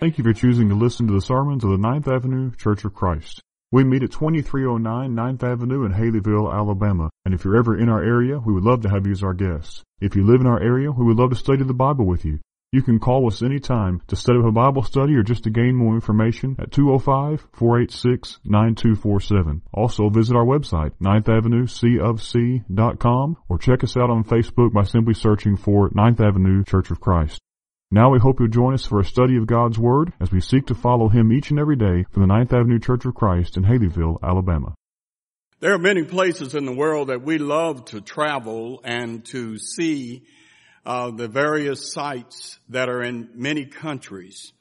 Thank you for choosing to listen to the sermons of the Ninth Avenue Church of Christ. We meet at 2309 9th Avenue in Haleyville, Alabama, and if you're ever in our area, we would love to have you as our guest. If you live in our area, we would love to study the Bible with you. You can call us anytime to set up a Bible study or just to gain more information at 205-486-9247. Also visit our website, 9th Avenue C or check us out on Facebook by simply searching for 9th Avenue Church of Christ. Now we hope you'll join us for a study of God's Word as we seek to follow Him each and every day from the Ninth Avenue Church of Christ in Haleyville, Alabama. There are many places in the world that we love to travel and to see uh, the various sites that are in many countries.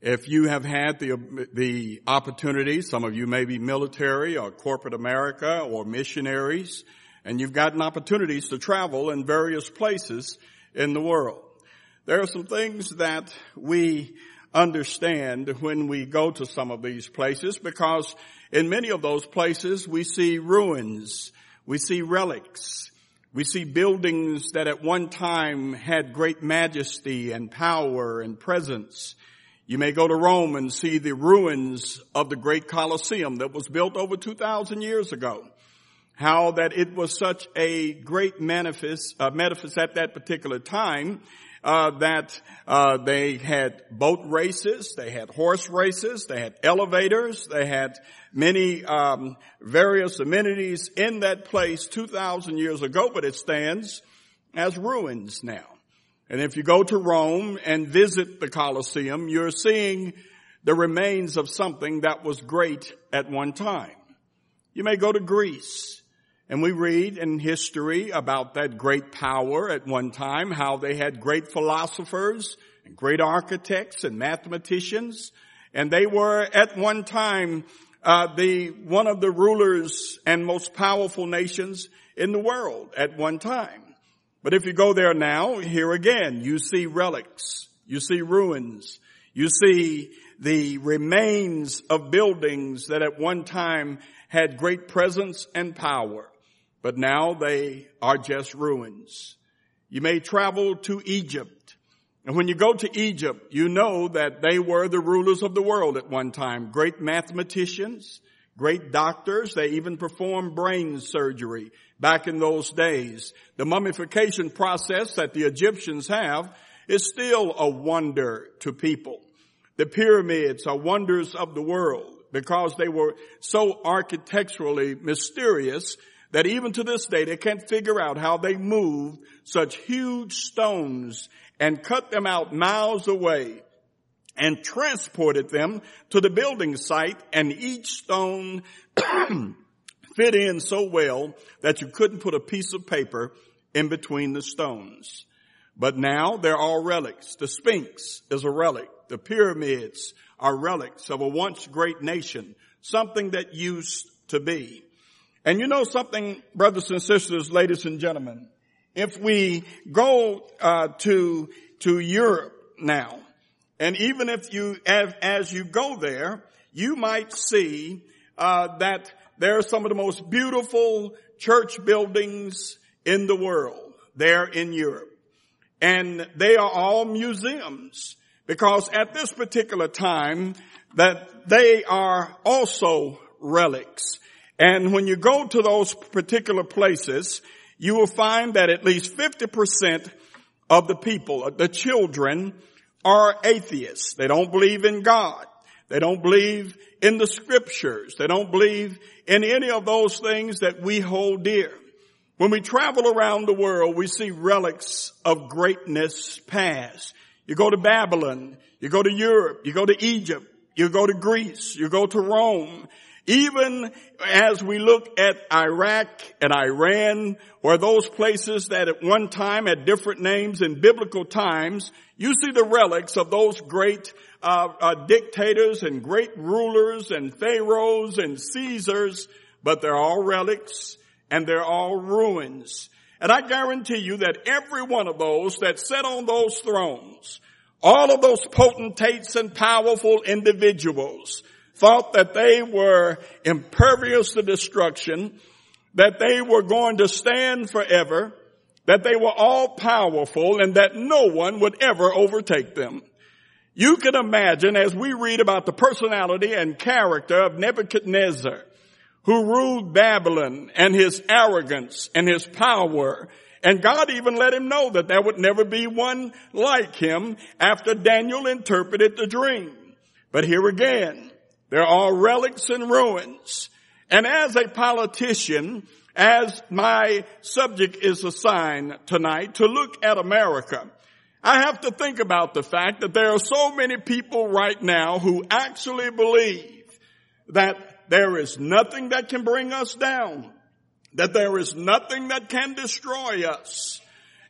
If you have had the, the opportunity, some of you may be military or corporate America or missionaries, and you've gotten opportunities to travel in various places in the world. There are some things that we understand when we go to some of these places because in many of those places we see ruins, we see relics, we see buildings that at one time had great majesty and power and presence. You may go to Rome and see the ruins of the great Colosseum that was built over 2,000 years ago. How that it was such a great manifest, uh, manifest at that particular time uh, that uh, they had boat races, they had horse races, they had elevators, they had many um, various amenities in that place 2,000 years ago, but it stands as ruins now. And if you go to Rome and visit the Colosseum, you're seeing the remains of something that was great at one time. You may go to Greece and we read in history about that great power at one time, how they had great philosophers and great architects and mathematicians. And they were at one time uh, the one of the rulers and most powerful nations in the world at one time. But if you go there now, here again, you see relics, you see ruins, you see the remains of buildings that at one time had great presence and power but now they are just ruins. You may travel to Egypt. And when you go to Egypt, you know that they were the rulers of the world at one time. Great mathematicians, great doctors. They even performed brain surgery back in those days. The mummification process that the Egyptians have is still a wonder to people. The pyramids are wonders of the world because they were so architecturally mysterious that even to this day they can't figure out how they moved such huge stones and cut them out miles away and transported them to the building site and each stone fit in so well that you couldn't put a piece of paper in between the stones. But now they're all relics. The Sphinx is a relic. The pyramids are relics of a once great nation, something that used to be. And you know something, brothers and sisters, ladies and gentlemen, if we go uh, to to Europe now, and even if you as, as you go there, you might see uh, that there are some of the most beautiful church buildings in the world there in Europe, and they are all museums because at this particular time that they are also relics. And when you go to those particular places, you will find that at least 50% of the people, the children, are atheists. They don't believe in God. They don't believe in the scriptures. They don't believe in any of those things that we hold dear. When we travel around the world, we see relics of greatness past. You go to Babylon, you go to Europe, you go to Egypt, you go to Greece, you go to Rome, even as we look at Iraq and Iran, or those places that at one time had different names in biblical times, you see the relics of those great uh, uh, dictators and great rulers and pharaohs and Caesars, but they're all relics and they're all ruins. And I guarantee you that every one of those that sat on those thrones All of those potentates and powerful individuals thought that they were impervious to destruction, that they were going to stand forever, that they were all powerful and that no one would ever overtake them. You can imagine as we read about the personality and character of Nebuchadnezzar, who ruled Babylon and his arrogance and his power. And God even let him know that there would never be one like him after Daniel interpreted the dream. But here again, there are relics and ruins. And as a politician, as my subject is assigned tonight to look at America, I have to think about the fact that there are so many people right now who actually believe that there is nothing that can bring us down, that there is nothing that can destroy us,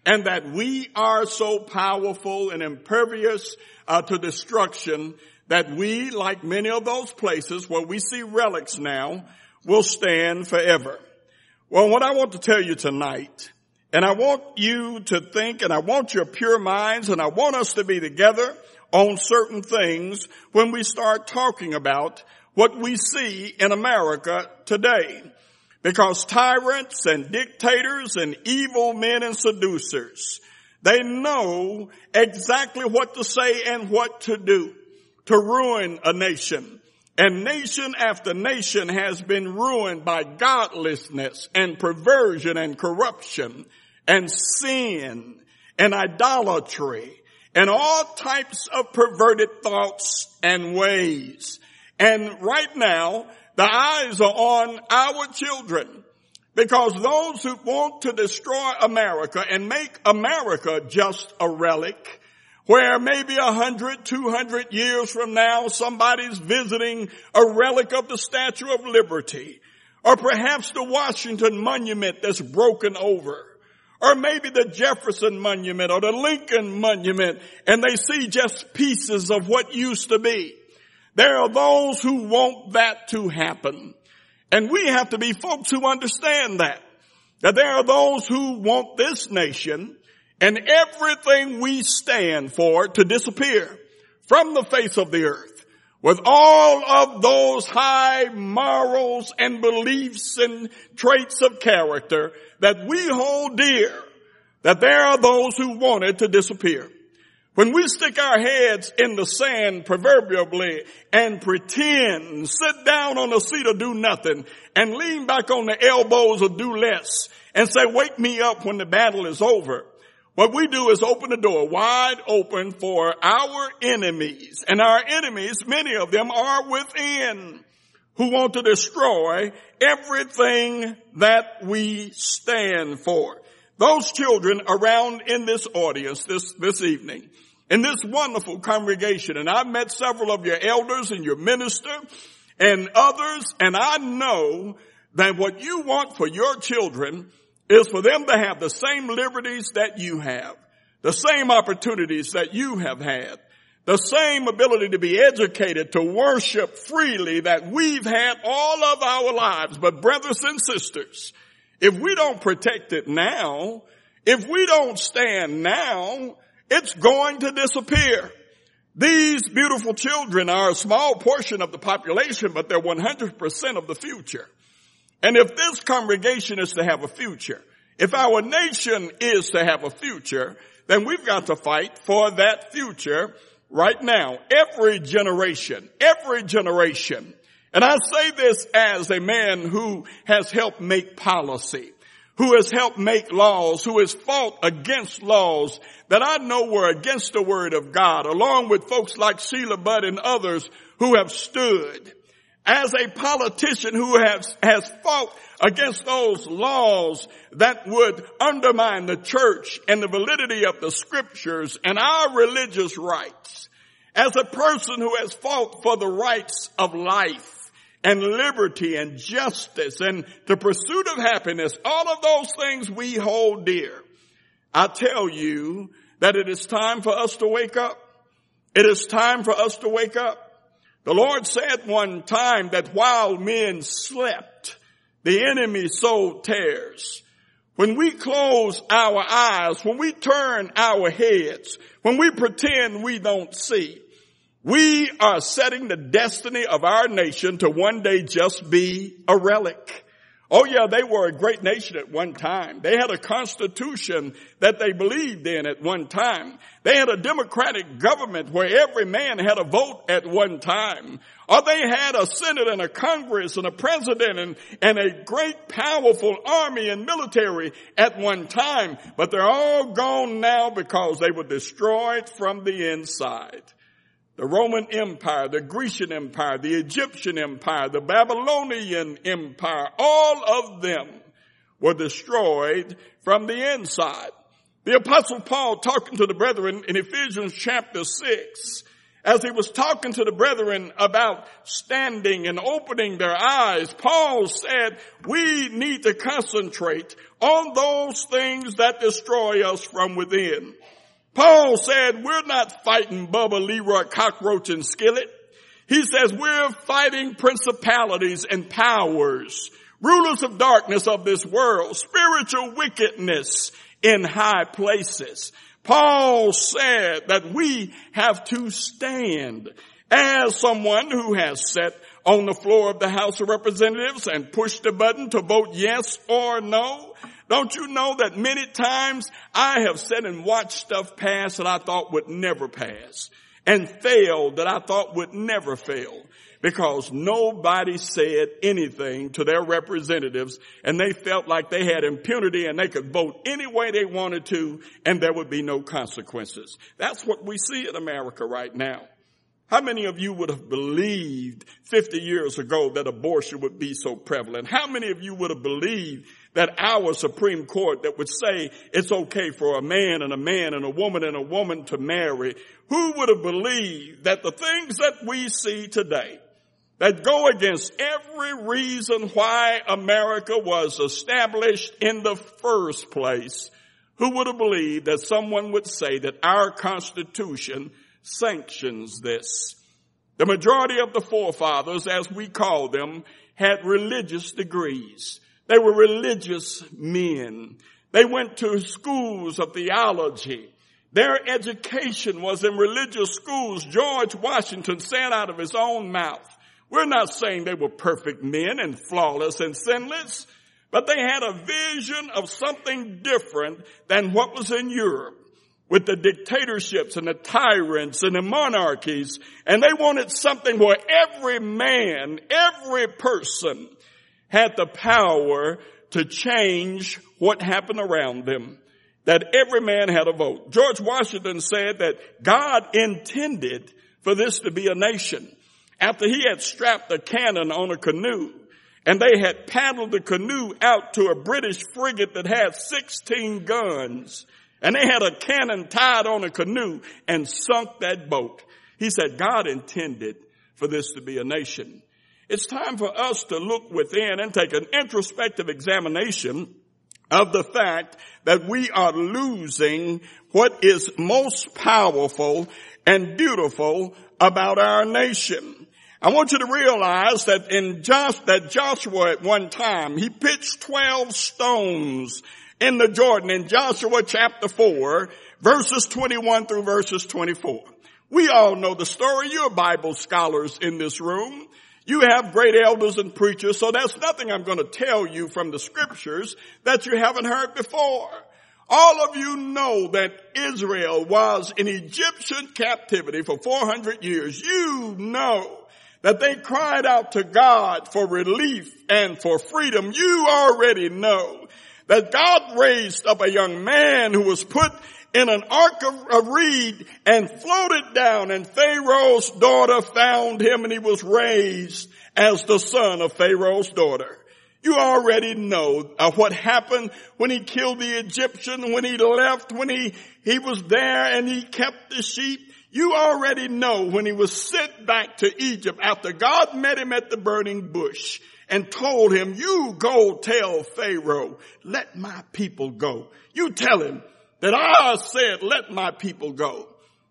and that we are so powerful and impervious uh, to destruction that we, like many of those places where we see relics now, will stand forever. Well, what I want to tell you tonight, and I want you to think, and I want your pure minds, and I want us to be together on certain things when we start talking about what we see in America today. Because tyrants and dictators and evil men and seducers, they know exactly what to say and what to do to ruin a nation. And nation after nation has been ruined by godlessness and perversion and corruption and sin and idolatry and all types of perverted thoughts and ways. And right now, the eyes are on our children because those who want to destroy America and make America just a relic where maybe a hundred, two hundred years from now somebody's visiting a relic of the Statue of Liberty, or perhaps the Washington Monument that's broken over, or maybe the Jefferson Monument or the Lincoln Monument, and they see just pieces of what used to be. There are those who want that to happen. And we have to be folks who understand that. That there are those who want this nation and everything we stand for to disappear from the face of the earth with all of those high morals and beliefs and traits of character that we hold dear, that there are those who want it to disappear. When we stick our heads in the sand proverbially and pretend, sit down on a seat or do nothing and lean back on the elbows or do less and say, wake me up when the battle is over. What we do is open the door wide open for our enemies. And our enemies, many of them are within who want to destroy everything that we stand for. Those children around in this audience this, this evening, in this wonderful congregation, and I've met several of your elders and your minister and others, and I know that what you want for your children is for them to have the same liberties that you have, the same opportunities that you have had, the same ability to be educated, to worship freely that we've had all of our lives. But brothers and sisters, if we don't protect it now, if we don't stand now, it's going to disappear. These beautiful children are a small portion of the population, but they're 100% of the future. And if this congregation is to have a future, if our nation is to have a future, then we've got to fight for that future right now. Every generation, every generation. And I say this as a man who has helped make policy, who has helped make laws, who has fought against laws that I know were against the word of God, along with folks like Sheila Butt and others who have stood as a politician who has, has fought against those laws that would undermine the church and the validity of the scriptures and our religious rights. As a person who has fought for the rights of life and liberty and justice and the pursuit of happiness, all of those things we hold dear. I tell you that it is time for us to wake up. It is time for us to wake up. The Lord said one time that while men slept, the enemy sowed tares. when we close our eyes, when we turn our heads, when we pretend we don't see, we are setting the destiny of our nation to one day just be a relic. Oh yeah, they were a great nation at one time. They had a constitution that they believed in at one time. They had a democratic government where every man had a vote at one time. Or they had a senate and a congress and a president and, and a great powerful army and military at one time. But they're all gone now because they were destroyed from the inside the Roman Empire, the Grecian Empire, the Egyptian Empire, the Babylonian Empire, all of them were destroyed from the inside. The apostle Paul talking to the brethren in Ephesians chapter 6, as he was talking to the brethren about standing and opening their eyes, Paul said, we need to concentrate on those things that destroy us from within. Paul said, we're not fighting Bubba Leroy Cockroach and Skillet. He says we're fighting principalities and powers, rulers of darkness of this world, spiritual wickedness in high places. Paul said that we have to stand as someone who has sat on the floor of the House of Representatives and pushed the button to vote yes or no. Don't you know that many times I have sat and watched stuff pass that I thought would never pass and failed that I thought would never fail because nobody said anything to their representatives and they felt like they had impunity and they could vote any way they wanted to and there would be no consequences. That's what we see in America right now. How many of you would have believed 50 years ago that abortion would be so prevalent? How many of you would have believed that our Supreme Court that would say it's okay for a man and a man and a woman and a woman to marry, who would have believed that the things that we see today that go against every reason why America was established in the first place, who would have believed that someone would say that our Constitution sanctions this? The majority of the forefathers, as we call them, had religious degrees. They were religious men. They went to schools of theology. Their education was in religious schools. George Washington said out of his own mouth, we're not saying they were perfect men and flawless and sinless, but they had a vision of something different than what was in Europe with the dictatorships and the tyrants and the monarchies. And they wanted something where every man, every person had the power to change what happened around them. That every man had a vote. George Washington said that God intended for this to be a nation. After he had strapped a cannon on a canoe and they had paddled the canoe out to a British frigate that had 16 guns and they had a cannon tied on a canoe and sunk that boat. He said God intended for this to be a nation. It's time for us to look within and take an introspective examination of the fact that we are losing what is most powerful and beautiful about our nation. I want you to realize that in Josh, that Joshua at one time, he pitched 12 stones in the Jordan in Joshua chapter 4, verses 21 through verses 24. We all know the story. You're Bible scholars in this room. You have great elders and preachers, so that's nothing I'm going to tell you from the scriptures that you haven't heard before. All of you know that Israel was in Egyptian captivity for 400 years. You know that they cried out to God for relief and for freedom. You already know that God raised up a young man who was put in an ark of, reed and floated down and Pharaoh's daughter found him and he was raised as the son of Pharaoh's daughter. You already know uh, what happened when he killed the Egyptian, when he left, when he, he was there and he kept the sheep. You already know when he was sent back to Egypt after God met him at the burning bush and told him, you go tell Pharaoh, let my people go. You tell him, that I said, let my people go.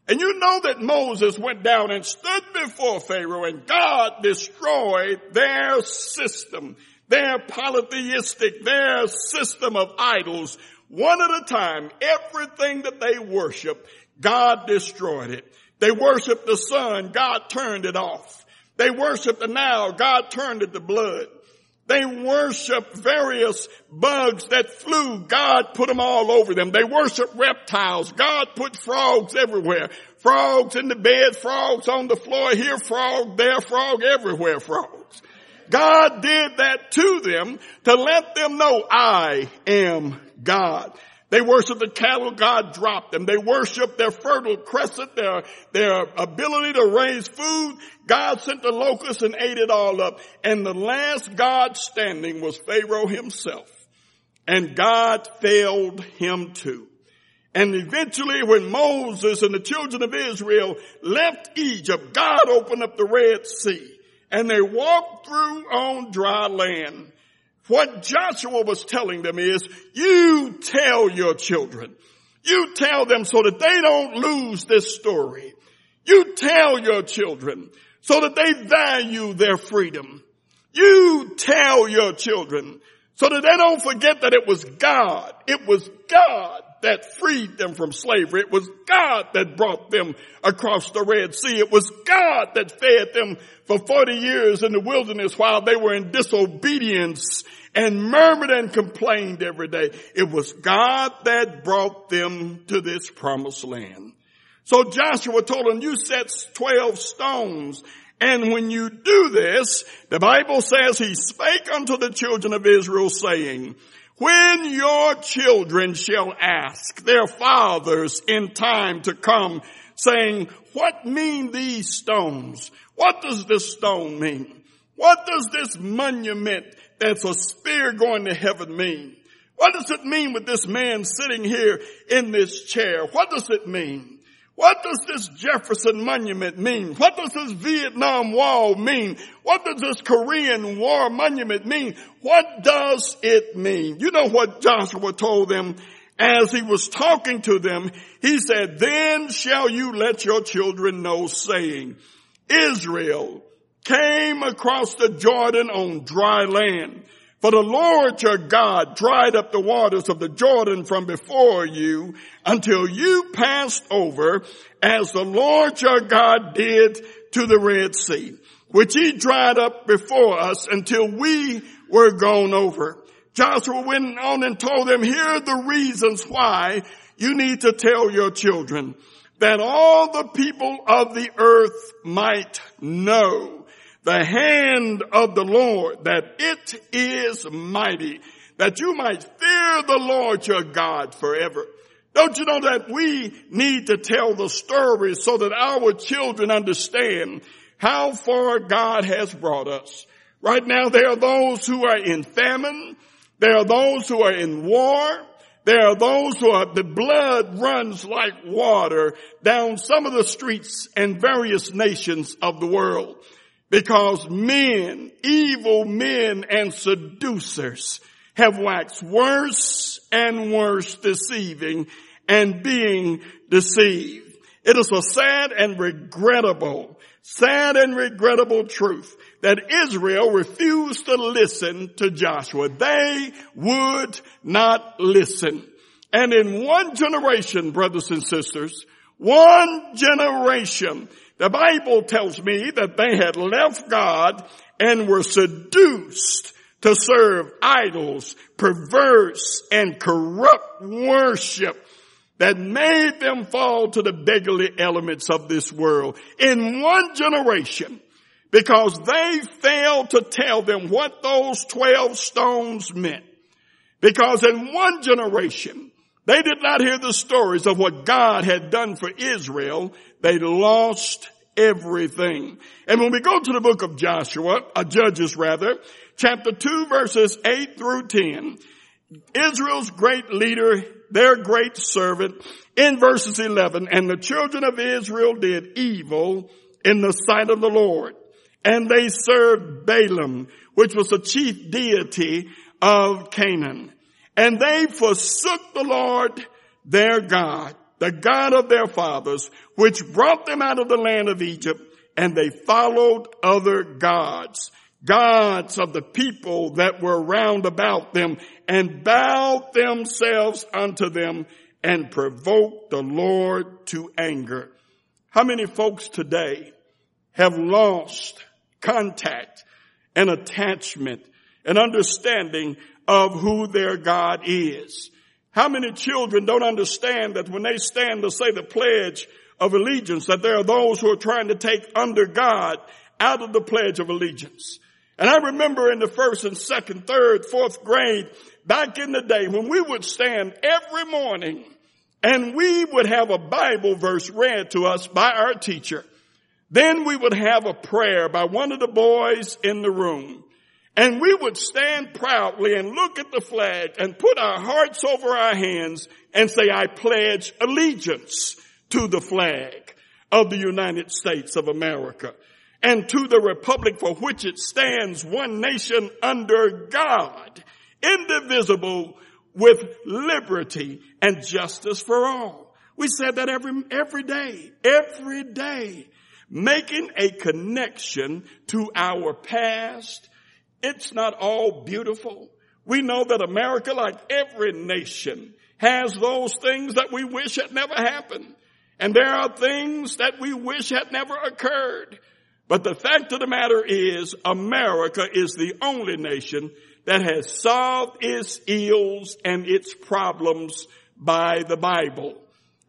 And you know that Moses went down and stood before Pharaoh and God destroyed their system. their polytheistic, their system of idols, one at a time, everything that they worship, God destroyed it. They worshiped the sun, God turned it off. They worshiped the Nile, God turned it to blood. They worship various bugs that flew. God put them all over them. They worship reptiles. God put frogs everywhere. Frogs in the bed, frogs on the floor, here frog, there frog, everywhere frogs. God did that to them to let them know I am God. They worship the cattle God dropped them. They worship their fertile crescent, their, their ability to raise food. God sent the locusts and ate it all up. And the last God standing was Pharaoh himself. And God failed him too. And eventually when Moses and the children of Israel left Egypt, God opened up the Red Sea and they walked through on dry land. What Joshua was telling them is, you tell your children. You tell them so that they don't lose this story. You tell your children so that they value their freedom. You tell your children so that they don't forget that it was God. It was God that freed them from slavery. It was God that brought them across the Red Sea. It was God that fed them for 40 years in the wilderness while they were in disobedience and murmured and complained every day. It was God that brought them to this promised land. So Joshua told them, you set 12 stones and when you do this, the Bible says he spake unto the children of Israel saying, when your children shall ask their fathers in time to come saying, what mean these stones? What does this stone mean? What does this monument that's a spear going to heaven mean? What does it mean with this man sitting here in this chair? What does it mean? What does this Jefferson monument mean? What does this Vietnam wall mean? What does this Korean war monument mean? What does it mean? You know what Joshua told them as he was talking to them? He said, then shall you let your children know saying, Israel came across the Jordan on dry land. For the Lord your God dried up the waters of the Jordan from before you until you passed over as the Lord your God did to the Red Sea, which he dried up before us until we were gone over. Joshua went on and told them, here are the reasons why you need to tell your children that all the people of the earth might know the hand of the Lord, that it is mighty, that you might fear the Lord your God forever. Don't you know that we need to tell the story so that our children understand how far God has brought us? Right now there are those who are in famine. There are those who are in war. There are those who are, the blood runs like water down some of the streets in various nations of the world. Because men, evil men and seducers have waxed worse and worse deceiving and being deceived. It is a sad and regrettable, sad and regrettable truth that Israel refused to listen to Joshua. They would not listen. And in one generation, brothers and sisters, one generation, the Bible tells me that they had left God and were seduced to serve idols, perverse and corrupt worship that made them fall to the beggarly elements of this world in one generation because they failed to tell them what those 12 stones meant. Because in one generation, they did not hear the stories of what God had done for Israel. They lost everything. And when we go to the book of Joshua, uh, Judges rather, chapter 2 verses 8 through 10, Israel's great leader, their great servant, in verses 11, and the children of Israel did evil in the sight of the Lord. And they served Baalim, which was the chief deity of Canaan. And they forsook the Lord their God, the God of their fathers, which brought them out of the land of Egypt, and they followed other gods, gods of the people that were round about them and bowed themselves unto them and provoked the Lord to anger. How many folks today have lost contact and attachment and understanding of who their God is? How many children don't understand that when they stand to say the pledge of allegiance, that there are those who are trying to take under God out of the pledge of allegiance? And I remember in the first and second, third, fourth grade, back in the day when we would stand every morning and we would have a Bible verse read to us by our teacher. Then we would have a prayer by one of the boys in the room. And we would stand proudly and look at the flag and put our hearts over our hands and say, I pledge allegiance to the flag of the United States of America and to the republic for which it stands one nation under God, indivisible with liberty and justice for all. We said that every, every day, every day, making a connection to our past. It's not all beautiful. We know that America, like every nation, has those things that we wish had never happened. And there are things that we wish had never occurred. But the fact of the matter is America is the only nation that has solved its ills and its problems by the Bible.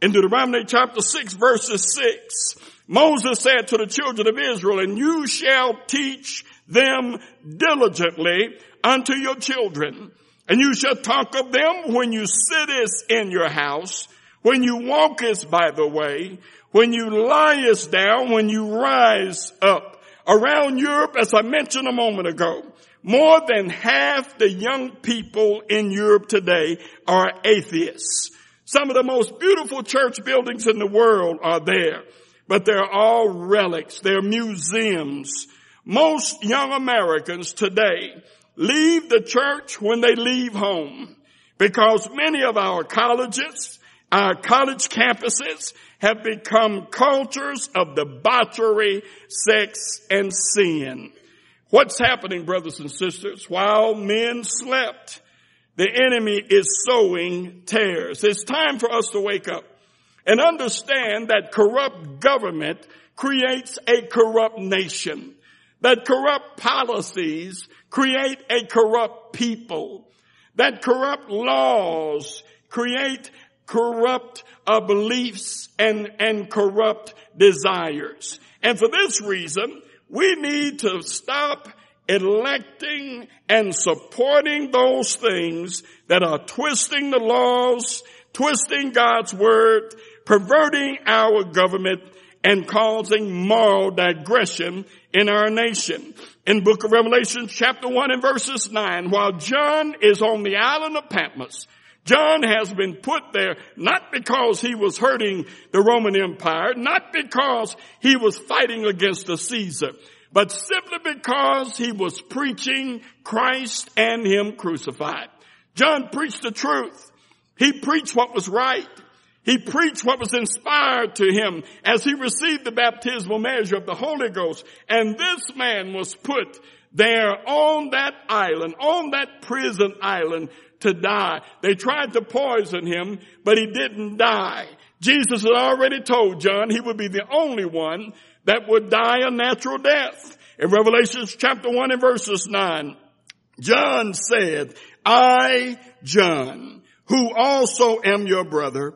In Deuteronomy chapter 6 verses 6, Moses said to the children of Israel, and you shall teach them diligently unto your children, and you shall talk of them when you sittest in your house, when you walkest by the way, when you liest down, when you rise up. Around Europe, as I mentioned a moment ago, more than half the young people in Europe today are atheists. Some of the most beautiful church buildings in the world are there, but they're all relics. They're museums. Most young Americans today leave the church when they leave home because many of our colleges our college campuses have become cultures of debauchery, sex, and sin. What's happening, brothers and sisters? While men slept, the enemy is sowing tares. It's time for us to wake up and understand that corrupt government creates a corrupt nation. That corrupt policies create a corrupt people. That corrupt laws create corrupt uh, beliefs and, and corrupt desires. And for this reason, we need to stop electing and supporting those things that are twisting the laws, twisting God's word, perverting our government, and causing moral digression in our nation. In book of Revelation chapter 1 and verses 9, while John is on the island of Patmos, John has been put there not because he was hurting the Roman Empire, not because he was fighting against the Caesar, but simply because he was preaching Christ and him crucified. John preached the truth. He preached what was right. He preached what was inspired to him as he received the baptismal measure of the Holy Ghost. And this man was put there on that island, on that prison island to die. They tried to poison him, but he didn't die. Jesus had already told John he would be the only one that would die a natural death. In Revelation chapter 1 and verses 9, John said, I, John, who also am your brother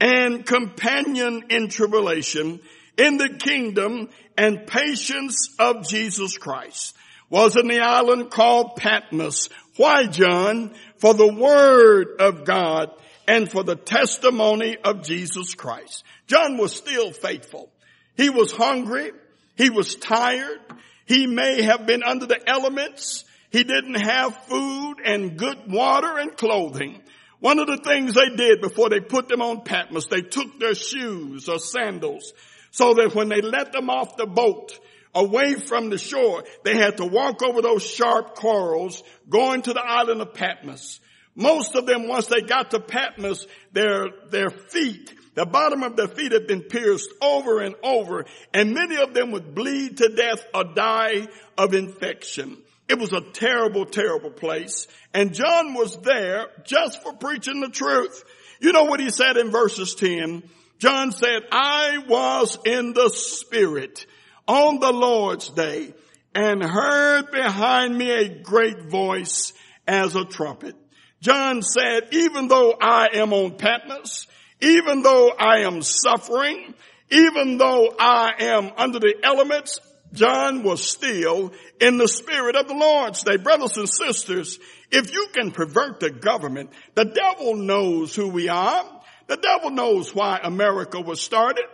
and companion in tribulation, in the kingdom and patience of Jesus Christ, was in the island called Patmos. Why, John? for the word of God and for the testimony of Jesus Christ. John was still faithful. He was hungry. He was tired. He may have been under the elements. He didn't have food and good water and clothing. One of the things they did before they put them on Patmos, they took their shoes or sandals so that when they let them off the boat, away from the shore. They had to walk over those sharp corals going to the island of Patmos. Most of them, once they got to Patmos, their, their feet The bottom of their feet had been pierced over and over, and many of them would bleed to death or die of infection. It was a terrible, terrible place. And John was there just for preaching the truth. You know what he said in verses 10? John said, I was in the spirit on the Lord's day and heard behind me a great voice as a trumpet. John said, even though I am on Patmos, even though I am suffering, even though I am under the elements, John was still in the spirit of the Lord's day. Brothers and sisters, if you can pervert the government, the devil knows who we are. The devil knows why America was started.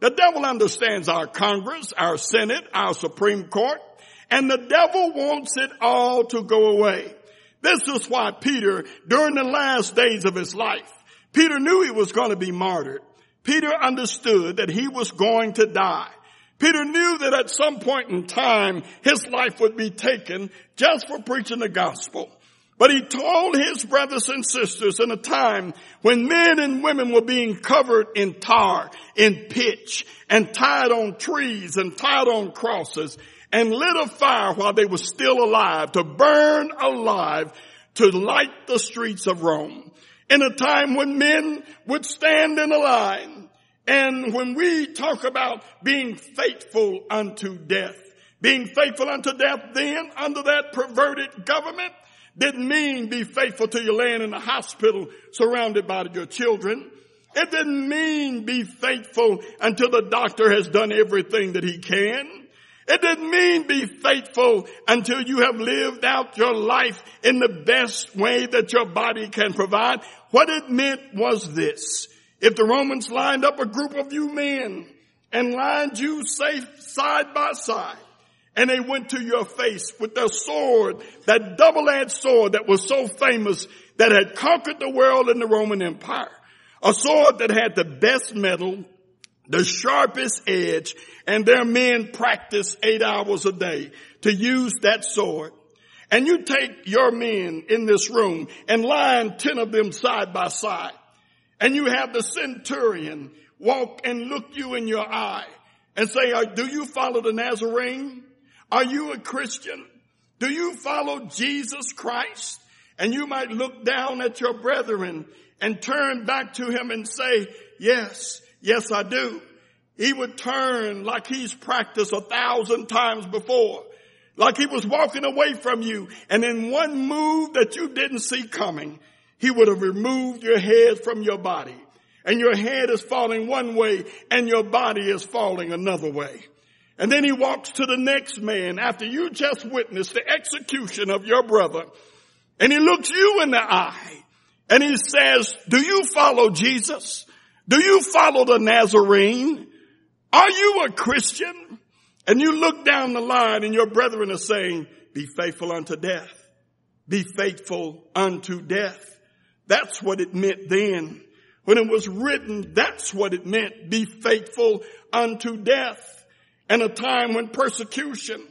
The devil understands our Congress, our Senate, our Supreme Court, and the devil wants it all to go away. This is why Peter, during the last days of his life, Peter knew he was going to be martyred. Peter understood that he was going to die. Peter knew that at some point in time his life would be taken just for preaching the gospel. But he told his brothers and sisters in a time when men and women were being covered in tar, in pitch, and tied on trees and tied on crosses and lit a fire while they were still alive to burn alive to light the streets of Rome in a time when men would stand in a line. And when we talk about being faithful unto death, being faithful unto death then under that perverted government didn't mean be faithful to your laying in the hospital surrounded by your children. It didn't mean be faithful until the doctor has done everything that he can. It didn't mean be faithful until you have lived out your life in the best way that your body can provide. What it meant was this. If the Romans lined up a group of you men and lined you safe side by side, and they went to your face with their sword, that double-edged sword that was so famous that had conquered the world in the Roman Empire. A sword that had the best metal, the sharpest edge, and their men practiced eight hours a day to use that sword. And you take your men in this room and line ten of them side by side. And you have the centurion walk and look you in your eye and say, uh, do you follow the Nazarene? Are you a Christian? Do you follow Jesus Christ? And you might look down at your brethren and turn back to him and say, yes, Yes, I do. He would turn like he's practiced a thousand times before. Like he was walking away from you and in one move that you didn't see coming, he would have removed your head from your body. And your head is falling one way and your body is falling another way. And then he walks to the next man after you just witnessed the execution of your brother. And he looks you in the eye and he says, do you follow Jesus? Do you follow the Nazarene? Are you a Christian? And you look down the line and your brethren are saying, be faithful unto death. Be faithful unto death. That's what it meant then. When it was written, that's what it meant. Be faithful unto death. And a time when persecution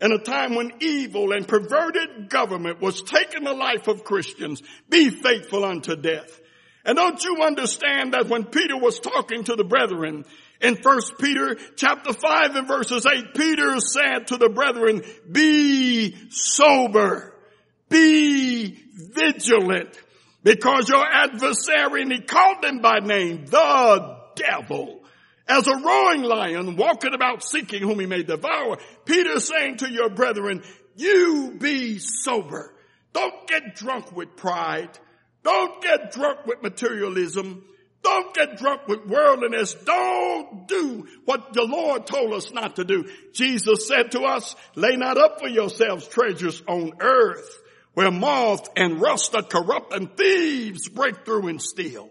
and a time when evil and perverted government was taking the life of Christians. Be faithful unto death. And don't you understand that when Peter was talking to the brethren in first Peter chapter five and verses eight, Peter said to the brethren, be sober, be vigilant because your adversary, and he called him by name, the devil, as a roaring lion walking about seeking whom he may devour. Peter saying to your brethren, you be sober. Don't get drunk with pride. Don't get drunk with materialism. Don't get drunk with worldliness. Don't do what the Lord told us not to do. Jesus said to us, lay not up for yourselves treasures on earth where moth and rust are corrupt and thieves break through and steal.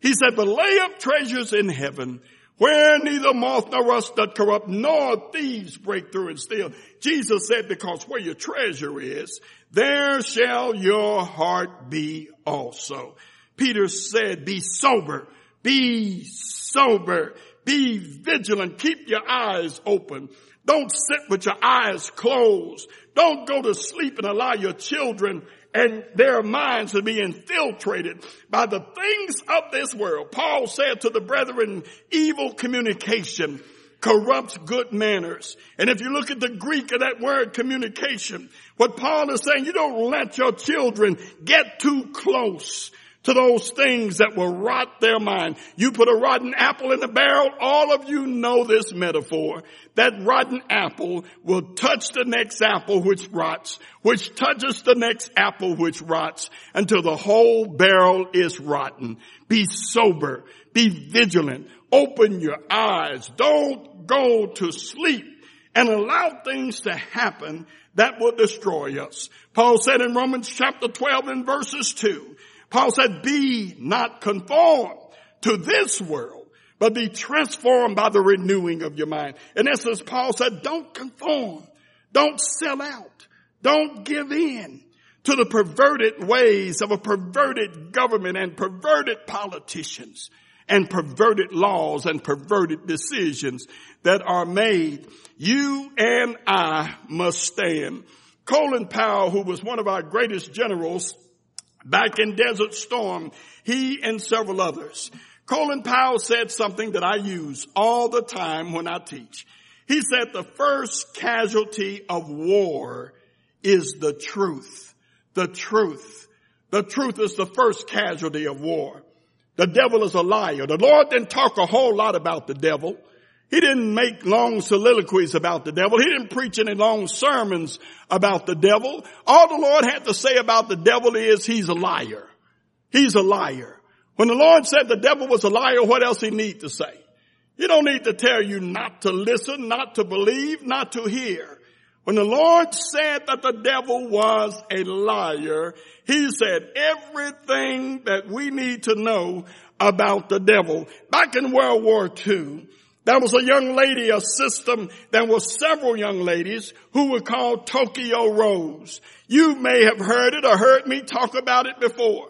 He said, but lay up treasures in heaven where neither moth nor rust doth corrupt, nor thieves break through and steal. Jesus said, because where your treasure is, there shall your heart be also. Peter said, be sober, be sober, be vigilant, keep your eyes open. Don't sit with your eyes closed. Don't go to sleep and allow your children and their minds to be infiltrated by the things of this world. Paul said to the brethren, evil communication corrupts good manners. And if you look at the Greek of that word communication, what Paul is saying, you don't let your children get too close to those things that will rot their mind. You put a rotten apple in the barrel, all of you know this metaphor. That rotten apple will touch the next apple which rots, which touches the next apple which rots until the whole barrel is rotten. Be sober. Be vigilant. Open your eyes. Don't go to sleep and allow things to happen that will destroy us. Paul said in Romans chapter 12 and verses 2, Paul said, be not conformed to this world, but be transformed by the renewing of your mind. In essence, Paul said, don't conform. Don't sell out. Don't give in to the perverted ways of a perverted government and perverted politicians and perverted laws and perverted decisions that are made. You and I must stand. Colin Powell, who was one of our greatest generals, back in Desert Storm, he and several others. Colin Powell said something that I use all the time when I teach. He said the first casualty of war is the truth. The truth. The truth is the first casualty of war. The devil is a liar. The Lord didn't talk a whole lot about the devil. He didn't make long soliloquies about the devil. He didn't preach any long sermons about the devil. All the Lord had to say about the devil is he's a liar. He's a liar. When the Lord said the devil was a liar, what else he need to say? He don't need to tell you not to listen, not to believe, not to hear. When the Lord said that the devil was a liar, he said everything that we need to know about the devil. Back in World War II, there was a young lady, a system, there were several young ladies who were called Tokyo Rose. You may have heard it or heard me talk about it before.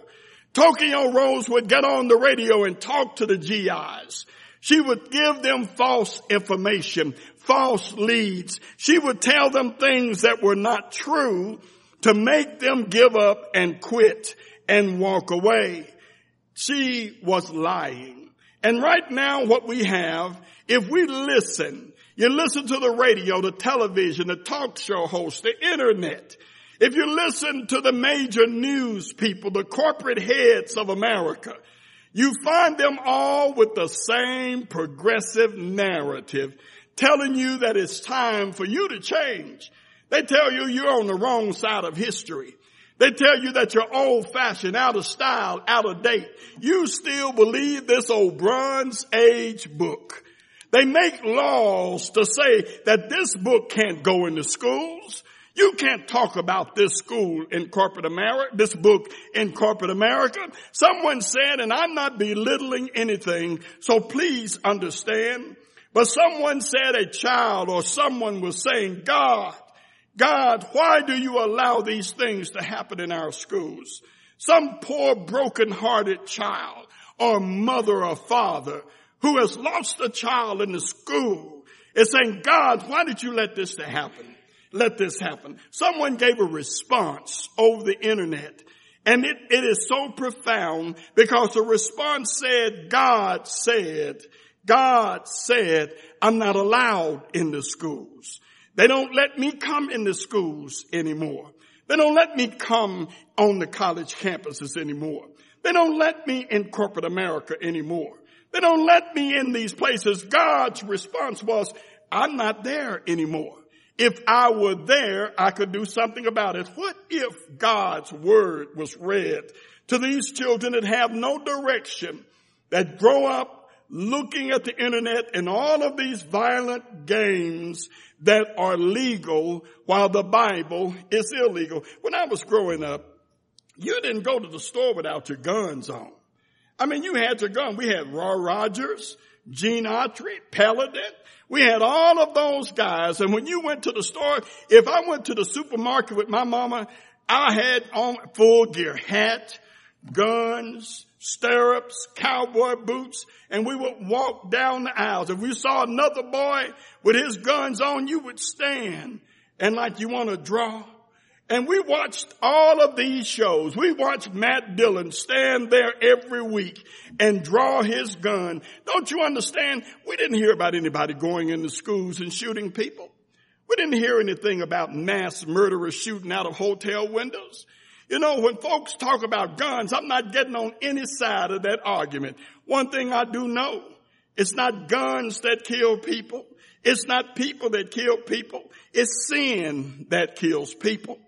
Tokyo Rose would get on the radio and talk to the GIs. She would give them false information, false leads. She would tell them things that were not true to make them give up and quit and walk away. She was lying. And right now what we have if we listen, you listen to the radio, the television, the talk show host, the internet, if you listen to the major news people, the corporate heads of America, you find them all with the same progressive narrative telling you that it's time for you to change. They tell you you're on the wrong side of history. They tell you that you're old fashioned, out of style, out of date. You still believe this old bronze age book. They make laws to say that this book can't go into schools. You can't talk about this school in corporate America, this book in corporate America. Someone said, and I'm not belittling anything, so please understand, but someone said a child or someone was saying, God, God, why do you allow these things to happen in our schools? Some poor broken hearted child or mother or father who has lost a child in the school is saying, God, why did you let this to happen? Let this happen. Someone gave a response over the internet and it, it is so profound because the response said, God said, God said, I'm not allowed in the schools. They don't let me come in the schools anymore. They don't let me come on the college campuses anymore. They don't let me in corporate America anymore. They don't let me in these places. God's response was, I'm not there anymore. If I were there, I could do something about it. What if God's word was read to these children that have no direction, that grow up looking at the internet and all of these violent games that are legal while the Bible is illegal? When I was growing up, you didn't go to the store without your guns on. I mean, you had your gun. We had Roy Rogers, Gene Autry, Paladin. We had all of those guys. And when you went to the store, if I went to the supermarket with my mama, I had on full gear, hat, guns, stirrups, cowboy boots, and we would walk down the aisles. If we saw another boy with his guns on, you would stand and like you want to draw And we watched all of these shows. We watched Matt Dillon stand there every week and draw his gun. Don't you understand? We didn't hear about anybody going into schools and shooting people. We didn't hear anything about mass murderers shooting out of hotel windows. You know, when folks talk about guns, I'm not getting on any side of that argument. One thing I do know, it's not guns that kill people. It's not people that kill people. It's sin that kills people.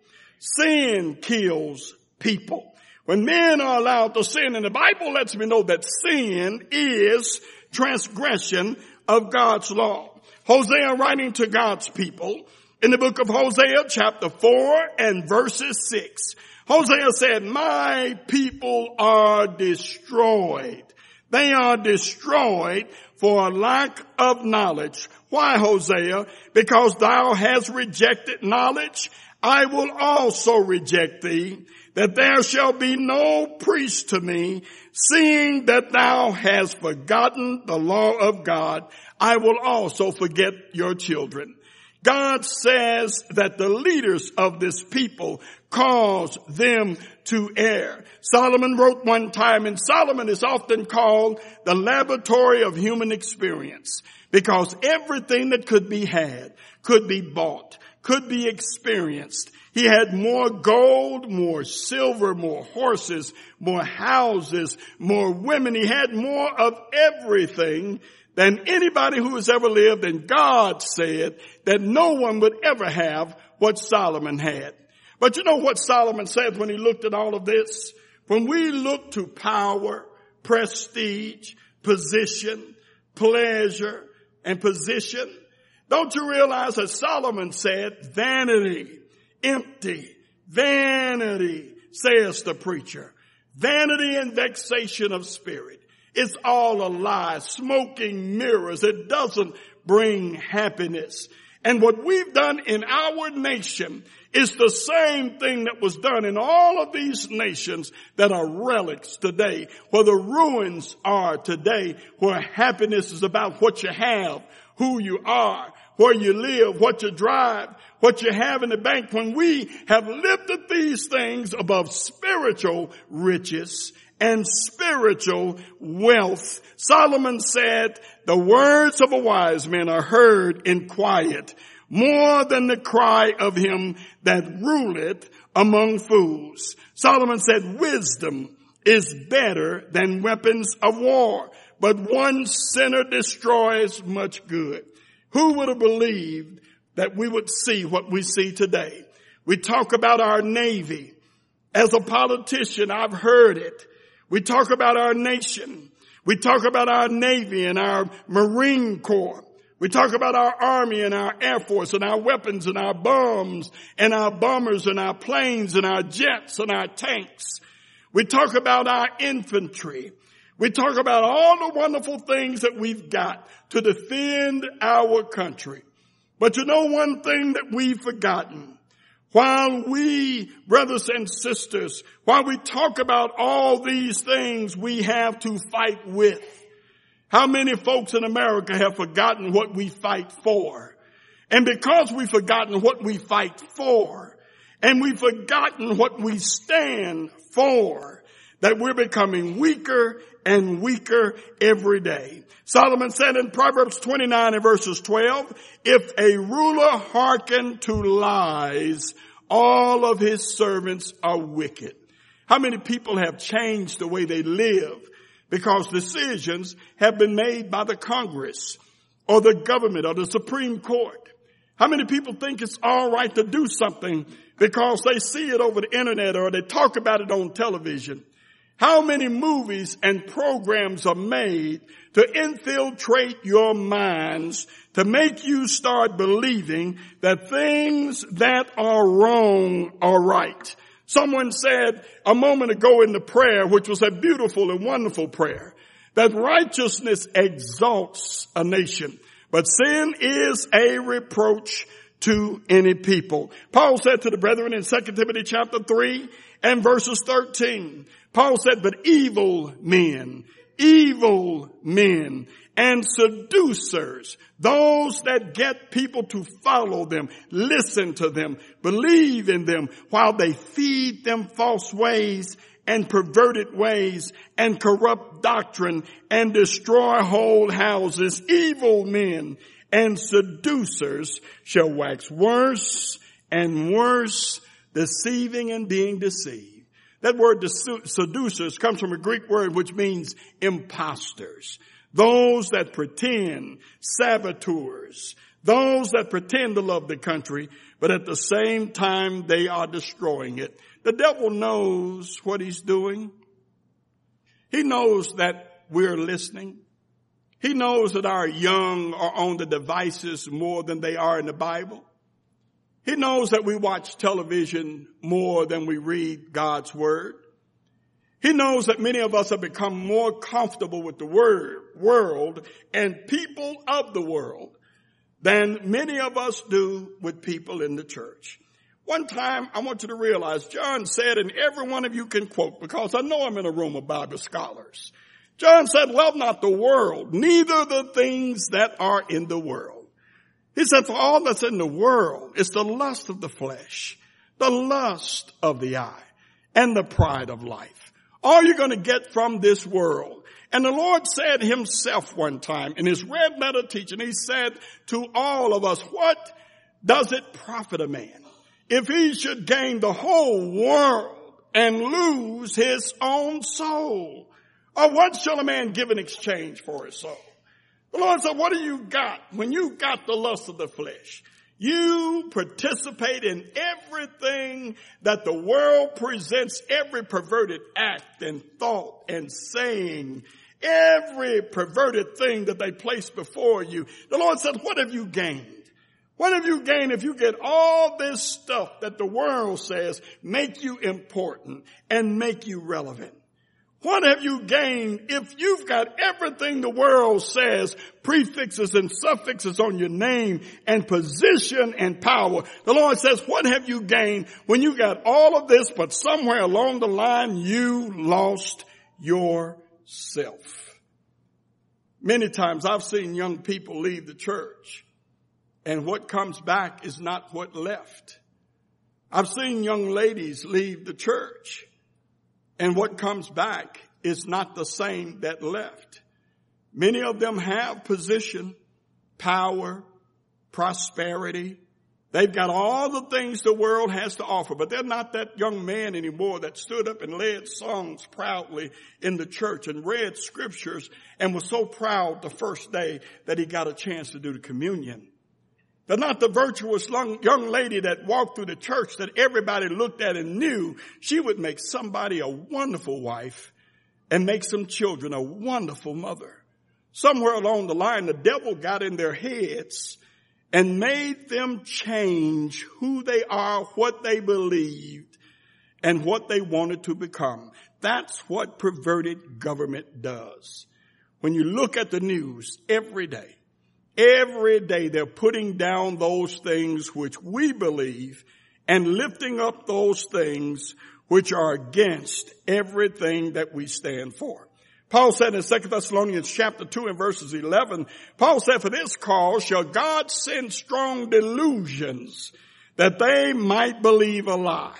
Sin kills people. When men are allowed to sin, and the Bible lets me know that sin is transgression of God's law. Hosea writing to God's people in the book of Hosea chapter 4 and verses 6. Hosea said, my people are destroyed. They are destroyed for a lack of knowledge. Why, Hosea? Because thou hast rejected knowledge I will also reject thee, that there shall be no priest to me, seeing that thou hast forgotten the law of God, I will also forget your children. God says that the leaders of this people cause them to err. Solomon wrote one time, and Solomon is often called the laboratory of human experience because everything that could be had could be bought could be experienced. He had more gold, more silver, more horses, more houses, more women. He had more of everything than anybody who has ever lived. And God said that no one would ever have what Solomon had. But you know what Solomon said when he looked at all of this? When we look to power, prestige, position, pleasure, and position, don't you realize that Solomon said, vanity, empty, vanity, says the preacher. Vanity and vexation of spirit. It's all a lie, smoking mirrors. It doesn't bring happiness. And what we've done in our nation is the same thing that was done in all of these nations that are relics today, where the ruins are today, where happiness is about what you have, who you are, where you live, what you drive, what you have in the bank. When we have lifted these things above spiritual riches and spiritual wealth, Solomon said, the words of a wise man are heard in quiet more than the cry of him that ruleth among fools. Solomon said, wisdom is better than weapons of war, but one sinner destroys much good. Who would have believed that we would see what we see today? We talk about our Navy. As a politician, I've heard it. We talk about our nation. We talk about our Navy and our Marine Corps. We talk about our Army and our Air Force and our weapons and our bombs and our bombers and our planes and our jets and our tanks. We talk about our infantry. We talk about all the wonderful things that we've got to defend our country. But you know one thing that we've forgotten? While we, brothers and sisters, while we talk about all these things we have to fight with, how many folks in America have forgotten what we fight for? And because we've forgotten what we fight for, and we've forgotten what we stand for, that we're becoming weaker and weaker every day. Solomon said in Proverbs 29 and verses 12, if a ruler hearken to lies, all of his servants are wicked. How many people have changed the way they live because decisions have been made by the Congress or the government or the Supreme Court? How many people think it's alright to do something because they see it over the internet or they talk about it on television? How many movies and programs are made to infiltrate your minds to make you start believing that things that are wrong are right? Someone said a moment ago in the prayer, which was a beautiful and wonderful prayer, that righteousness exalts a nation, but sin is a reproach to any people. Paul said to the brethren in 2 Timothy chapter 3 and verses 13, Paul said, but evil men, evil men and seducers, those that get people to follow them, listen to them, believe in them while they feed them false ways and perverted ways and corrupt doctrine and destroy whole houses, evil men and seducers shall wax worse and worse, deceiving and being deceived. That word seducers comes from a Greek word which means imposters. Those that pretend, saboteurs, those that pretend to love the country, but at the same time they are destroying it. The devil knows what he's doing. He knows that we're listening. He knows that our young are on the devices more than they are in the Bible. He knows that we watch television more than we read God's word. He knows that many of us have become more comfortable with the word, world and people of the world than many of us do with people in the church. One time, I want you to realize, John said, and every one of you can quote, because I know I'm in a room of Bible scholars. John said, love not the world, neither the things that are in the world. He said, for all that's in the world, it's the lust of the flesh, the lust of the eye, and the pride of life. All you're going to get from this world. And the Lord said himself one time in his red letter teaching, he said to all of us, what does it profit a man if he should gain the whole world and lose his own soul? Or what shall a man give in exchange for his soul? The Lord said, what do you got when you got the lust of the flesh? You participate in everything that the world presents, every perverted act and thought and saying, every perverted thing that they place before you. The Lord said, what have you gained? What have you gained if you get all this stuff that the world says make you important and make you relevant? What have you gained if you've got everything the world says, prefixes and suffixes on your name and position and power? The Lord says, what have you gained when you got all of this, but somewhere along the line you lost yourself? Many times I've seen young people leave the church and what comes back is not what left. I've seen young ladies leave the church and what comes back is not the same that left. Many of them have position, power, prosperity. They've got all the things the world has to offer, but they're not that young man anymore that stood up and led songs proudly in the church and read scriptures and was so proud the first day that he got a chance to do the communion. They're not the virtuous young lady that walked through the church that everybody looked at and knew she would make somebody a wonderful wife and make some children a wonderful mother. Somewhere along the line, the devil got in their heads and made them change who they are, what they believed, and what they wanted to become. That's what perverted government does. When you look at the news every day, Every day they're putting down those things which we believe and lifting up those things which are against everything that we stand for. Paul said in 2 Thessalonians chapter 2 and verses 11, Paul said, for this cause shall God send strong delusions that they might believe a lie,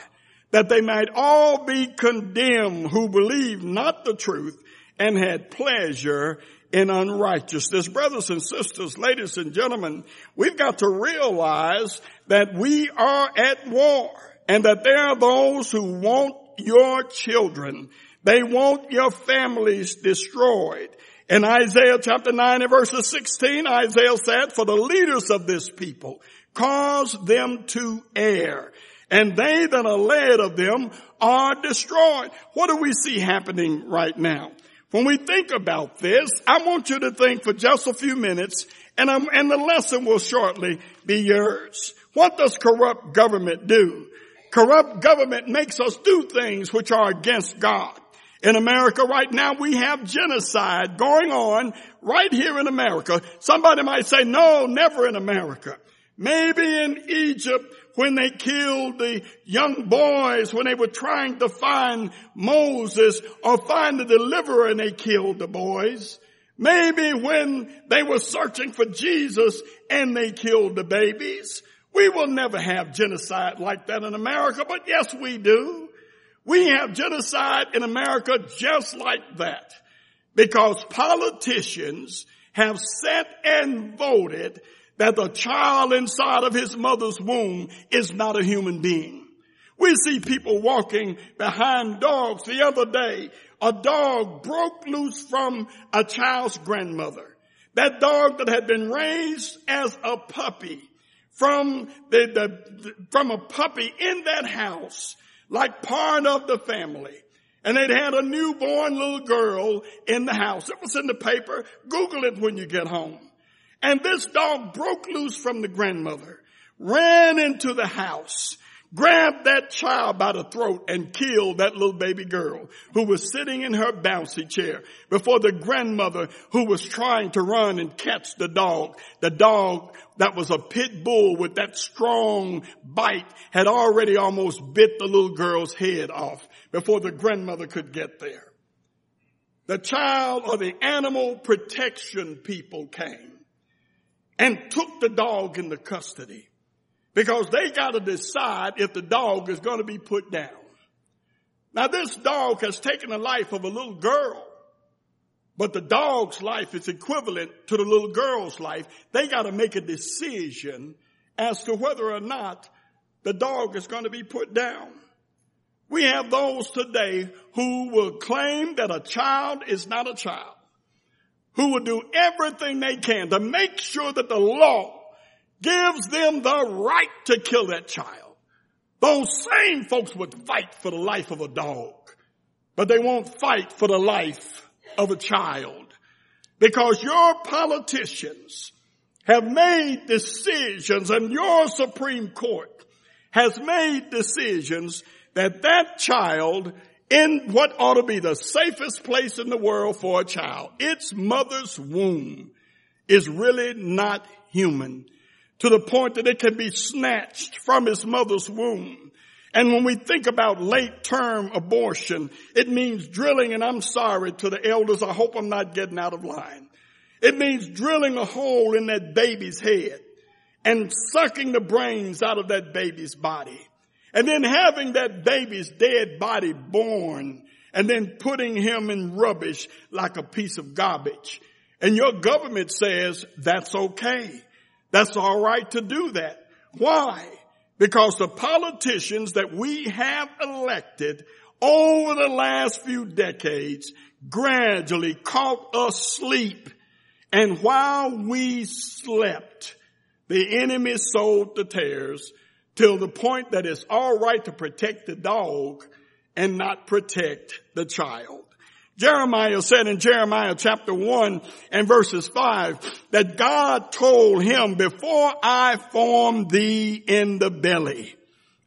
that they might all be condemned who believe not the truth and had pleasure in unrighteousness. Brothers and sisters, ladies and gentlemen, we've got to realize that we are at war and that there are those who want your children. They want your families destroyed. In Isaiah chapter 9 and verses 16, Isaiah said, for the leaders of this people, cause them to err and they that are led of them are destroyed. What do we see happening right now? When we think about this, I want you to think for just a few minutes and, um, and the lesson will shortly be yours. What does corrupt government do? Corrupt government makes us do things which are against God. In America right now we have genocide going on right here in America. Somebody might say, no, never in America. Maybe in Egypt when they killed the young boys when they were trying to find Moses or find the deliverer and they killed the boys. Maybe when they were searching for Jesus and they killed the babies. We will never have genocide like that in America, but yes we do. We have genocide in America just like that because politicians have set and voted that the child inside of his mother's womb is not a human being. We see people walking behind dogs. The other day, a dog broke loose from a child's grandmother. That dog that had been raised as a puppy from the, the, from a puppy in that house, like part of the family. And they'd had a newborn little girl in the house. It was in the paper. Google it when you get home. And this dog broke loose from the grandmother, ran into the house, grabbed that child by the throat and killed that little baby girl who was sitting in her bouncy chair before the grandmother who was trying to run and catch the dog. The dog that was a pit bull with that strong bite had already almost bit the little girl's head off before the grandmother could get there. The child or the animal protection people came and took the dog into custody because they got to decide if the dog is going to be put down. Now this dog has taken the life of a little girl, but the dog's life is equivalent to the little girl's life. They got to make a decision as to whether or not the dog is going to be put down. We have those today who will claim that a child is not a child, who will do everything they can to make sure that the law gives them the right to kill that child. Those same folks would fight for the life of a dog, but they won't fight for the life of a child because your politicians have made decisions and your Supreme Court has made decisions that that child in what ought to be the safest place in the world for a child, its mother's womb is really not human to the point that it can be snatched from its mother's womb. And when we think about late term abortion, it means drilling, and I'm sorry to the elders, I hope I'm not getting out of line. It means drilling a hole in that baby's head and sucking the brains out of that baby's body. And then having that baby's dead body born and then putting him in rubbish like a piece of garbage. And your government says that's okay. That's all right to do that. Why? Because the politicians that we have elected over the last few decades gradually caught us asleep. And while we slept, the enemy sowed the tares till the point that it's all right to protect the dog and not protect the child. Jeremiah said in Jeremiah chapter 1 and verses 5 that God told him, before I formed thee in the belly,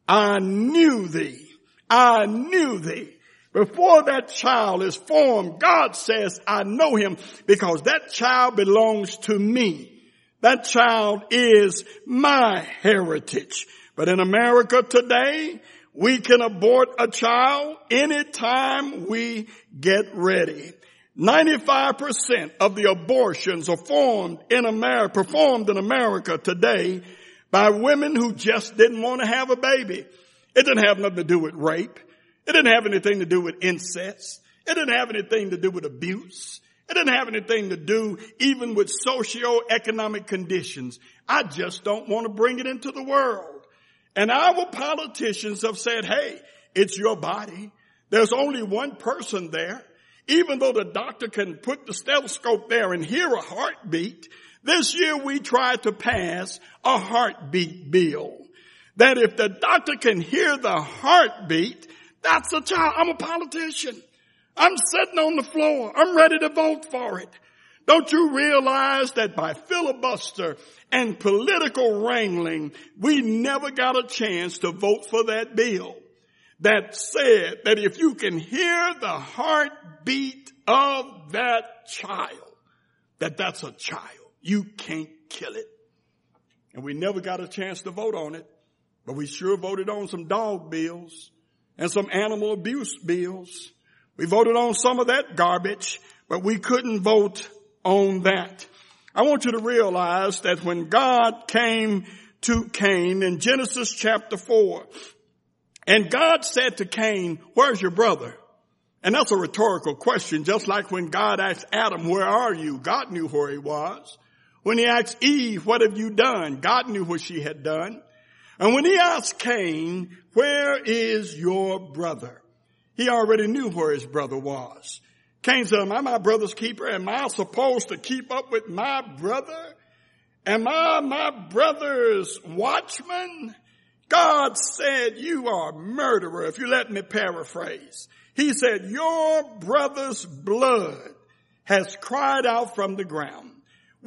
I knew thee. I knew thee. Before that child is formed, God says, I know him because that child belongs to me. That child is my heritage. But in America today, we can abort a child anytime we get ready. 95% of the abortions are formed in America, performed in America today by women who just didn't want to have a baby. It didn't have nothing to do with rape. It didn't have anything to do with incest. It didn't have anything to do with abuse. It didn't have anything to do even with socio-economic conditions. I just don't want to bring it into the world. And our politicians have said, hey, it's your body. There's only one person there. Even though the doctor can put the stethoscope there and hear a heartbeat, this year we tried to pass a heartbeat bill. That if the doctor can hear the heartbeat, that's a child. I'm a politician. I'm sitting on the floor. I'm ready to vote for it. Don't you realize that by filibuster and political wrangling, we never got a chance to vote for that bill that said that if you can hear the heartbeat of that child, that that's a child. You can't kill it. And we never got a chance to vote on it, but we sure voted on some dog bills and some animal abuse bills. We voted on some of that garbage, but we couldn't vote on that. I want you to realize that when God came to Cain in Genesis chapter 4, and God said to Cain, where's your brother? And that's a rhetorical question, just like when God asked Adam, where are you? God knew where he was. When he asked Eve, what have you done? God knew what she had done. And when he asked Cain, where is your brother? He already knew where his brother was. Cain said, am I my brother's keeper? Am I supposed to keep up with my brother? Am I my brother's watchman? God said, you are a murderer, if you let me paraphrase. He said, your brother's blood has cried out from the ground.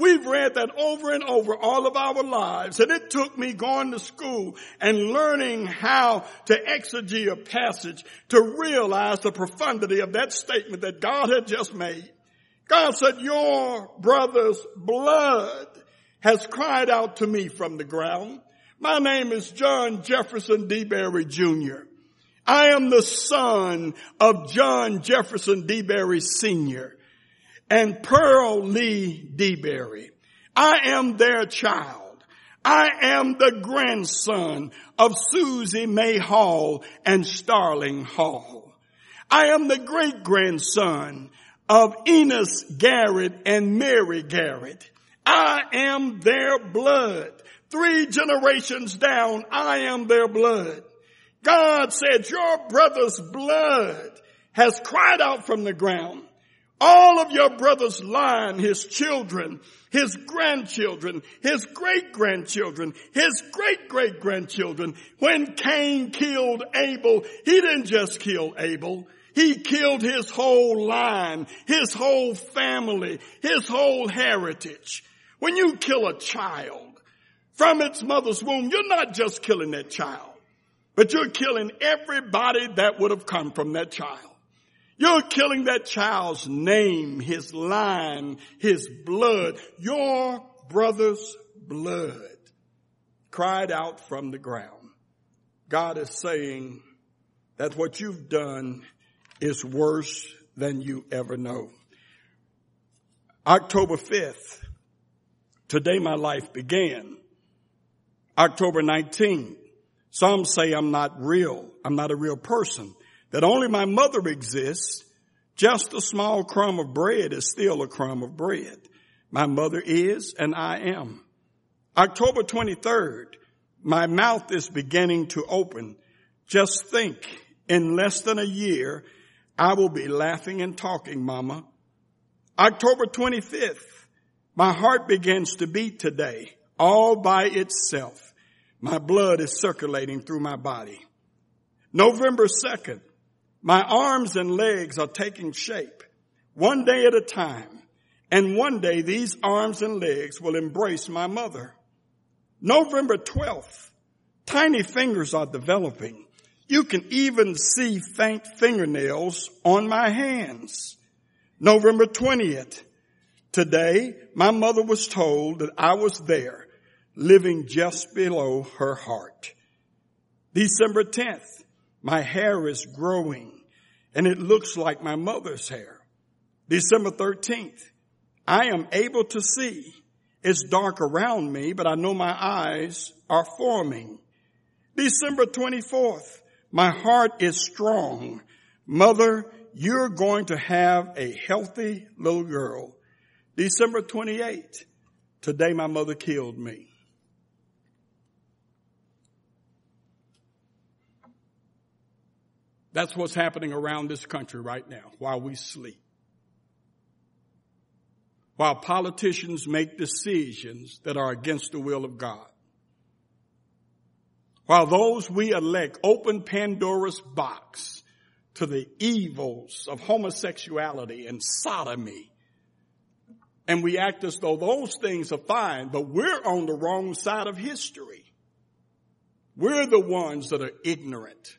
We've read that over and over all of our lives and it took me going to school and learning how to exegete a passage to realize the profundity of that statement that God had just made. God said, your brother's blood has cried out to me from the ground. My name is John Jefferson DeBerry Jr. I am the son of John Jefferson DeBerry Sr. and Pearl Lee DeBerry. I am their child. I am the grandson of Susie May Hall and Starling Hall. I am the great grandson of Enos Garrett and Mary Garrett. I am their blood. Three generations down, I am their blood. God said, your brother's blood has cried out from the ground. All of your brother's line, his children, his grandchildren, his great grandchildren, his great great grandchildren. When Cain killed Abel, he didn't just kill Abel. He killed his whole line, his whole family, his whole heritage. When you kill a child from its mother's womb, you're not just killing that child. But you're killing everybody that would have come from that child. You're killing that child's name, his line, his blood. Your brother's blood cried out from the ground. God is saying that what you've done is worse than you ever know. October 5th, today my life began. October 19th, some say I'm not real. I'm not a real person. That only my mother exists. Just a small crumb of bread is still a crumb of bread. My mother is and I am. October 23rd, my mouth is beginning to open. Just think, in less than a year, I will be laughing and talking, mama. October 25th, my heart begins to beat today, all by itself. My blood is circulating through my body. November 2nd, my arms and legs are taking shape one day at a time. And one day these arms and legs will embrace my mother. November 12th, tiny fingers are developing. You can even see faint fingernails on my hands. November 20th, today my mother was told that I was there living just below her heart. December 10th, my hair is growing and it looks like my mother's hair. December 13th, I am able to see. It's dark around me, but I know my eyes are forming. December 24th, my heart is strong. Mother, you're going to have a healthy little girl. December 28th, today my mother killed me. That's what's happening around this country right now while we sleep. While politicians make decisions that are against the will of God. While those we elect open Pandora's box to the evils of homosexuality and sodomy. And we act as though those things are fine, but we're on the wrong side of history. We're the ones that are ignorant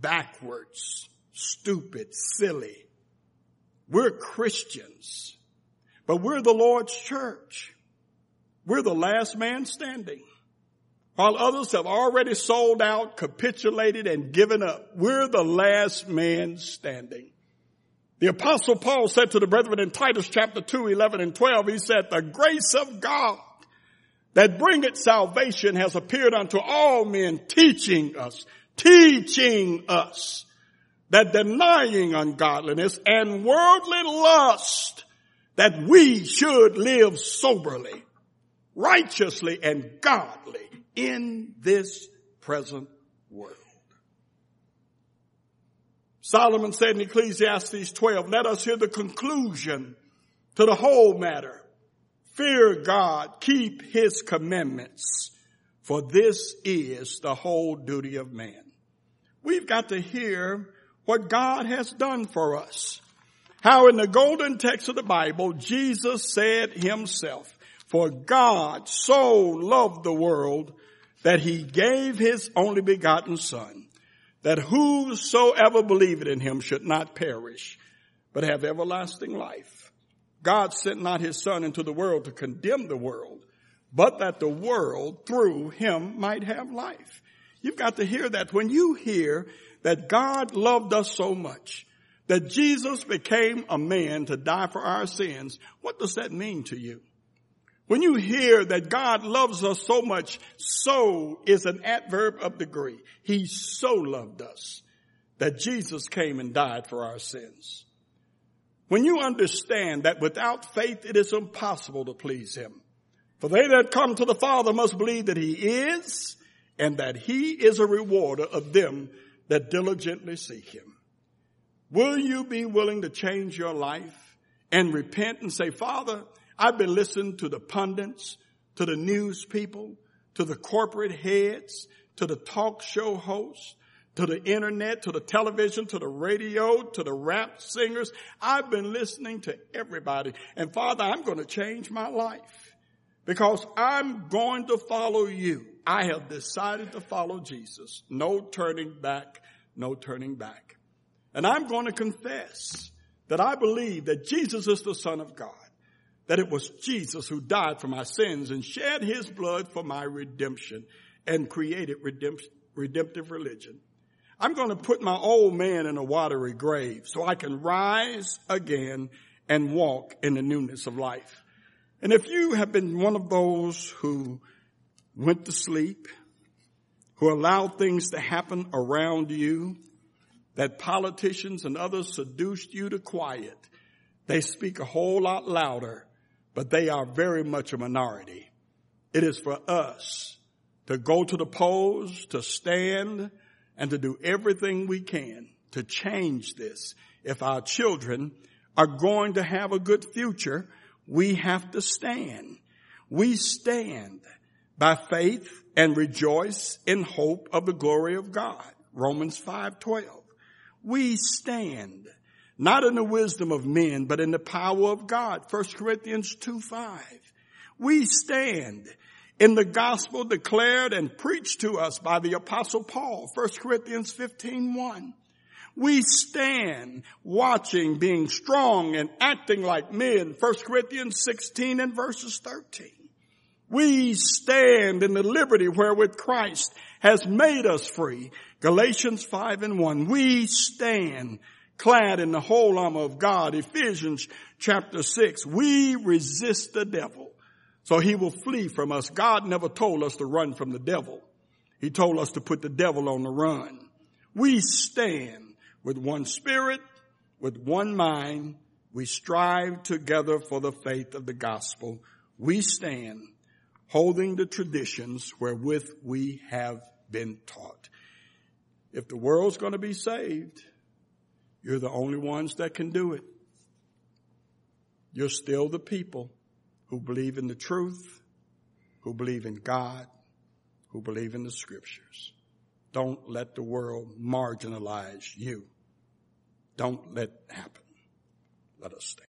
backwards, stupid, silly. We're Christians, but we're the Lord's church. We're the last man standing. While others have already sold out, capitulated, and given up, we're the last man standing. The apostle Paul said to the brethren in Titus chapter 2, 11 and 12, he said, the grace of God that bringeth salvation has appeared unto all men teaching us, teaching us that denying ungodliness and worldly lust that we should live soberly, righteously and godly in this present world. Solomon said in Ecclesiastes 12, let us hear the conclusion to the whole matter. Fear God, keep his commandments, for this is the whole duty of man. We've got to hear what God has done for us. How in the golden text of the Bible, Jesus said himself, for God so loved the world that he gave his only begotten son that whosoever believeth in him should not perish, but have everlasting life. God sent not his son into the world to condemn the world, but that the world through him might have life. You've got to hear that. When you hear that God loved us so much, that Jesus became a man to die for our sins, what does that mean to you? When you hear that God loves us so much, so is an adverb of degree. He so loved us that Jesus came and died for our sins. When you understand that without faith it is impossible to please Him. For they that come to the Father must believe that He is and that He is a rewarder of them that diligently seek Him. Will you be willing to change your life and repent and say, Father, I've been listening to the pundits, to the news people, to the corporate heads, to the talk show hosts, to the internet, to the television, to the radio, to the rap singers. I've been listening to everybody. And Father, I'm going to change my life because I'm going to follow you. I have decided to follow Jesus. No turning back, no turning back. And I'm going to confess that I believe that Jesus is the Son of God that it was Jesus who died for my sins and shed his blood for my redemption and created redemptive religion. I'm going to put my old man in a watery grave so I can rise again and walk in the newness of life. And if you have been one of those who went to sleep, who allowed things to happen around you, that politicians and others seduced you to quiet, they speak a whole lot louder but they are very much a minority. It is for us to go to the polls, to stand, and to do everything we can to change this. If our children are going to have a good future, we have to stand. We stand by faith and rejoice in hope of the glory of God. Romans 5:12. We stand not in the wisdom of men, but in the power of God. 1 Corinthians 2 5. We stand in the gospel declared and preached to us by the apostle Paul. 1 Corinthians 15 1. We stand watching, being strong and acting like men. 1 Corinthians 16 and verses 13. We stand in the liberty wherewith Christ has made us free. Galatians 5 and 1. We stand clad in the whole armor of God. Ephesians chapter 6. We resist the devil so he will flee from us. God never told us to run from the devil. He told us to put the devil on the run. We stand with one spirit, with one mind. We strive together for the faith of the gospel. We stand holding the traditions wherewith we have been taught. If the world's going to be saved, you're the only ones that can do it. You're still the people who believe in the truth, who believe in God, who believe in the scriptures. Don't let the world marginalize you. Don't let it happen. Let us stand.